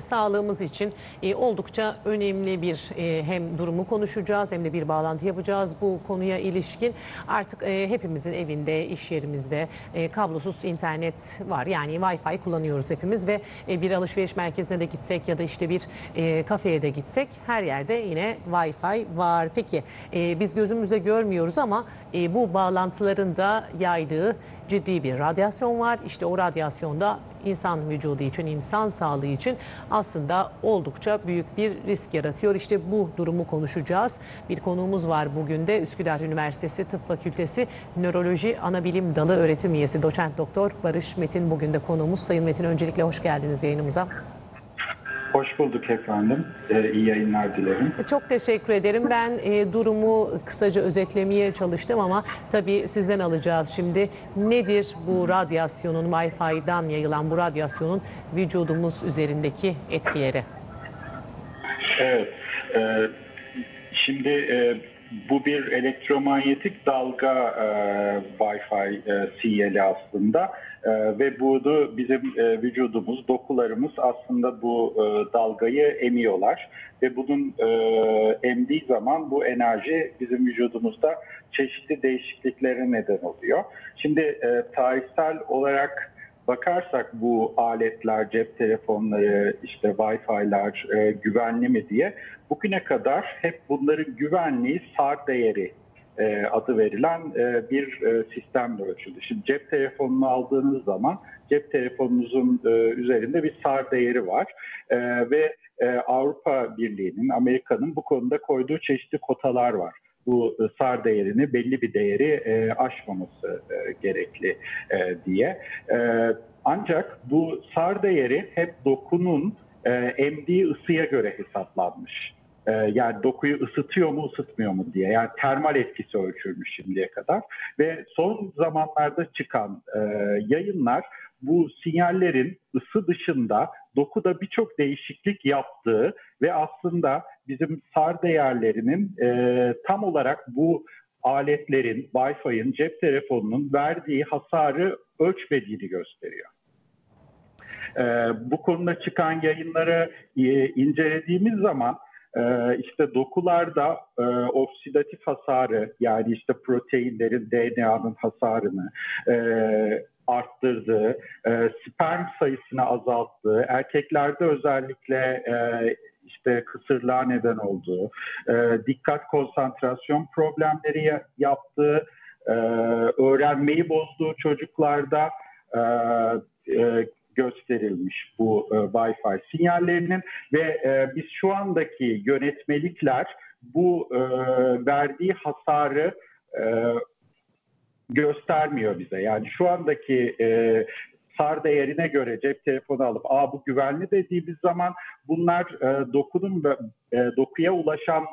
Sağlığımız için e, oldukça önemli bir e, hem durumu konuşacağız hem de bir bağlantı yapacağız bu konuya ilişkin. Artık e, hepimizin evinde, iş yerimizde kablosuz internet var. Yani Wi-Fi kullanıyoruz hepimiz ve bir alışveriş merkezine de gitsek ya da işte bir kafeye de gitsek her yerde yine Wi-Fi var. Peki biz gözümüzle görmüyoruz ama bu bağlantıların da yaydığı ciddi bir radyasyon var. İşte o radyasyonda insan vücudu için, insan sağlığı için aslında oldukça büyük bir risk yaratıyor. İşte bu durumu konuşacağız. Bir konuğumuz var bugün de Üsküdar Üniversitesi Tıp Fakültesi Nöroloji Anabilim Dalı öğretim üyesi doçent doktor Barış Metin bugün de konuğumuz. Sayın Metin öncelikle hoş geldiniz yayınımıza. Hoş bulduk efendim. Ee, iyi yayınlar dilerim. Çok teşekkür ederim. Ben e, durumu kısaca özetlemeye çalıştım ama tabii sizden alacağız şimdi. Nedir bu radyasyonun, Wi-Fi'dan yayılan bu radyasyonun vücudumuz üzerindeki etkileri? Evet. e, şimdi e, bu bir elektromanyetik dalga e, Wi-Fi e, sinyali aslında E, ve bunu bizim e, vücudumuz, dokularımız aslında bu e, dalgayı emiyorlar ve bunun e, emdiği zaman bu enerji bizim vücudumuzda çeşitli değişikliklere neden oluyor. Şimdi e, tarihsel olarak bakarsak bu aletler, cep telefonları, işte Wi-Fi'ler e, güvenli mi diye bugüne kadar hep bunların güvenliği SAR değeri e, adı verilen e, bir e, sistemle ölçüldü. Şimdi cep telefonunu aldığınız zaman cep telefonunuzun e, üzerinde bir SAR değeri var E, ve e, Avrupa Birliği'nin, Amerika'nın bu konuda koyduğu çeşitli kotalar var bu e, SAR değerini belli bir değeri e, aşmaması e, gerekli e, diye. Ancak bu SAR değeri hep dokunun e, emdiği ısıya göre hesaplanmış. Yani dokuyu ısıtıyor mu ısıtmıyor mu diye. Yani termal etkisi ölçülmüş şimdiye kadar. Ve son zamanlarda çıkan yayınlar bu sinyallerin ısı dışında dokuda birçok değişiklik yaptığı ve aslında bizim SAR değerlerinin e, tam olarak bu aletlerin, Wi-Fi'nin, cep telefonunun verdiği hasarı ölçmediğini gösteriyor. E, bu konuda çıkan yayınları e, incelediğimiz zaman e, işte dokularda e, oksidatif hasarı yani işte proteinlerin DNA'nın hasarını e, arttırdığı, e, sperm sayısını azalttığı, erkeklerde özellikle e, işte kısırlığa neden olduğu, e, dikkat konsantrasyon problemleri ya- yaptığı, e, öğrenmeyi bozduğu çocuklarda e, e, gösterilmiş bu e, Wi-Fi sinyallerinin ve e, biz şu andaki yönetmelikler bu e, verdiği hasarı e, göstermiyor bize. Yani şu andaki e, SAR değerine göre cep telefonu alıp Aa, bu güvenli dediğimiz zaman bunlar e, dokunun e, dokuya ulaşan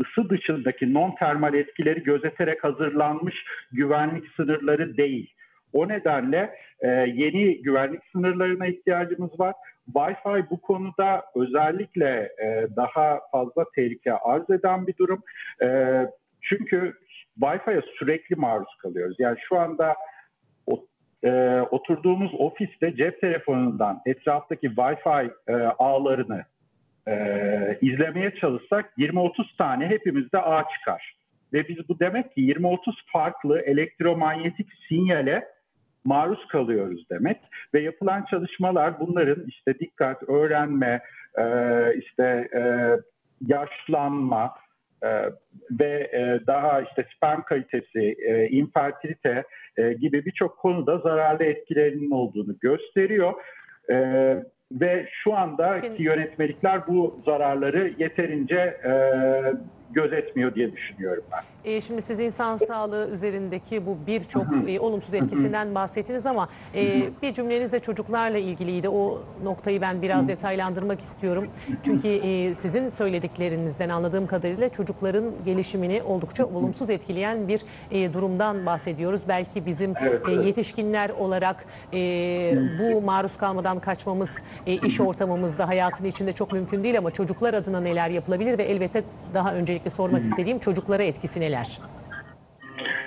ısı dışındaki non termal etkileri gözeterek hazırlanmış güvenlik sınırları değil. O nedenle e, yeni güvenlik sınırlarına ihtiyacımız var. Wi-Fi bu konuda özellikle e, daha fazla tehlike arz eden bir durum. E, çünkü Wi-Fi'ye sürekli maruz kalıyoruz. Yani şu anda e, oturduğumuz ofiste cep telefonundan etraftaki Wi-Fi e, ağlarını e, izlemeye çalışsak 20-30 tane hepimizde ağ çıkar. Ve biz bu demek ki 20-30 farklı elektromanyetik sinyale maruz kalıyoruz demek. Ve yapılan çalışmalar bunların işte dikkat, öğrenme, e, işte e, yaşlanma, e, ve e, daha işte sperm kalitesi, e, infertilite e, gibi birçok konuda zararlı etkilerinin olduğunu gösteriyor. E, ve şu andaki yönetmelikler bu zararları yeterince e, gözetmiyor diye düşünüyorum ben. E, şimdi siz insan sağlığı üzerindeki bu birçok e, olumsuz etkisinden bahsettiniz ama e, bir cümlenizde çocuklarla ilgiliydi. O noktayı ben biraz detaylandırmak istiyorum. Çünkü e, sizin söylediklerinizden anladığım kadarıyla çocukların gelişimini oldukça olumsuz etkileyen bir e, durumdan bahsediyoruz. Belki bizim e, yetişkinler olarak e, bu maruz kalmadan kaçmamız e, iş ortamımızda hayatın içinde çok mümkün değil ama çocuklar adına neler yapılabilir ve elbette daha öncelikle sormak istediğim çocuklara etkisi neler?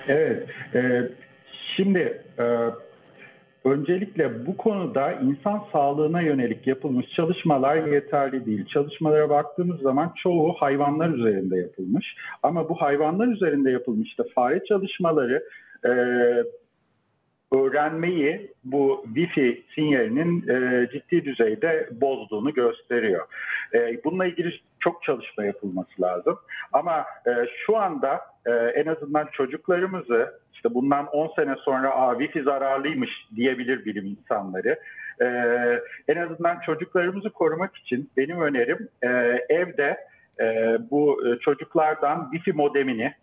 Evet. e, şimdi e, öncelikle bu konuda insan sağlığına yönelik yapılmış çalışmalar yeterli değil. Çalışmalara baktığımız zaman çoğu hayvanlar üzerinde yapılmış. Ama bu hayvanlar üzerinde yapılmış da fare çalışmaları e, öğrenmeyi bu Wi-Fi sinyalinin e, ciddi düzeyde bozduğunu gösteriyor. E, bununla ilgili çok çalışma yapılması lazım. Ama e, şu anda e, en azından çocuklarımızı işte bundan 10 sene sonra Aa, Wi-Fi zararlıymış diyebilir bilim insanları. E, en azından çocuklarımızı korumak için benim önerim e, evde e, bu e, çocuklardan Wi-Fi modemini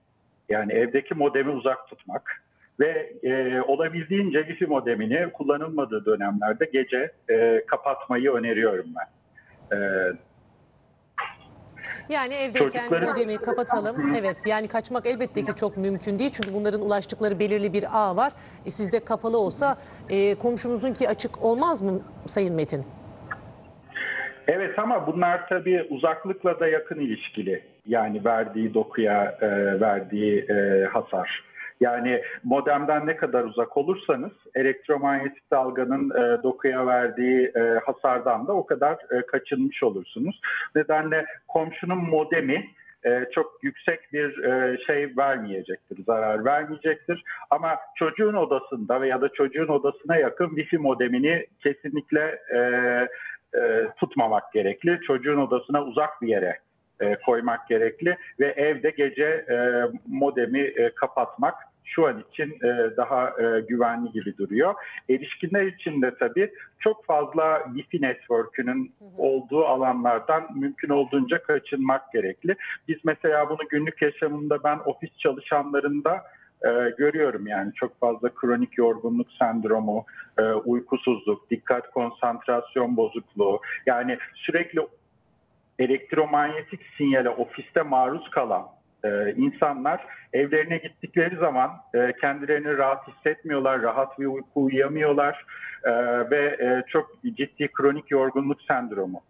yani evdeki modemi uzak tutmak ve e, olabildiğince Wi-Fi modemini kullanılmadığı dönemlerde gece e, kapatmayı öneriyorum ben. E, Yani evdeyken Çocukları- modemi kapatalım. Evet yani kaçmak elbette ki çok mümkün değil. Çünkü bunların ulaştıkları belirli bir ağ var. E, sizde kapalı olsa e, komşunuzunki açık olmaz mı Sayın Metin? Evet ama bunlar tabii uzaklıkla da yakın ilişkili. Yani verdiği dokuya e, verdiği e, hasar. Yani modemden ne kadar uzak olursanız elektromanyetik dalganın e, dokuya verdiği e, hasardan da o kadar e, kaçınmış olursunuz. Nedenle komşunun modemi e, çok yüksek bir e, şey vermeyecektir, zarar vermeyecektir. Ama çocuğun odasında veya da çocuğun odasına yakın Wi-Fi modemini kesinlikle e, tutmamak gerekli. Çocuğun odasına uzak bir yere koymak gerekli ve evde gece modemi kapatmak şu an için e, daha e, güvenli gibi duruyor. Erişkinler için de tabii çok fazla Wi-Fi network'ünün olduğu alanlardan mümkün olduğunca kaçınmak gerekli. Biz mesela bunu günlük yaşamında ben ofis çalışanlarında e, görüyorum yani çok fazla kronik yorgunluk sendromu, e, uykusuzluk, dikkat konsantrasyon bozukluğu yani sürekli elektromanyetik sinyale ofiste maruz kalan e, insanlar evlerine gittikleri zaman e, kendilerini rahat hissetmiyorlar, rahat bir uyku uyuyamıyorlar e, ve e, çok ciddi kronik yorgunluk sendromu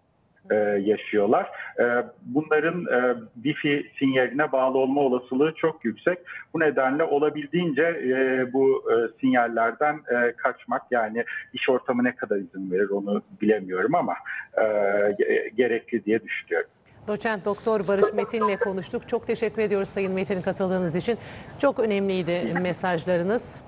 e, yaşıyorlar. E, bunların e, Wi-Fi sinyaline bağlı olma olasılığı çok yüksek. Bu nedenle olabildiğince e, bu e, sinyallerden e, kaçmak yani iş ortamı ne kadar izin verir onu bilemiyorum ama e, ge- gerekli diye düşünüyorum. Doçent Doktor Barış Metin'le konuştuk. Çok teşekkür ediyoruz Sayın Metin katıldığınız için. Çok önemliydi mesajlarınız.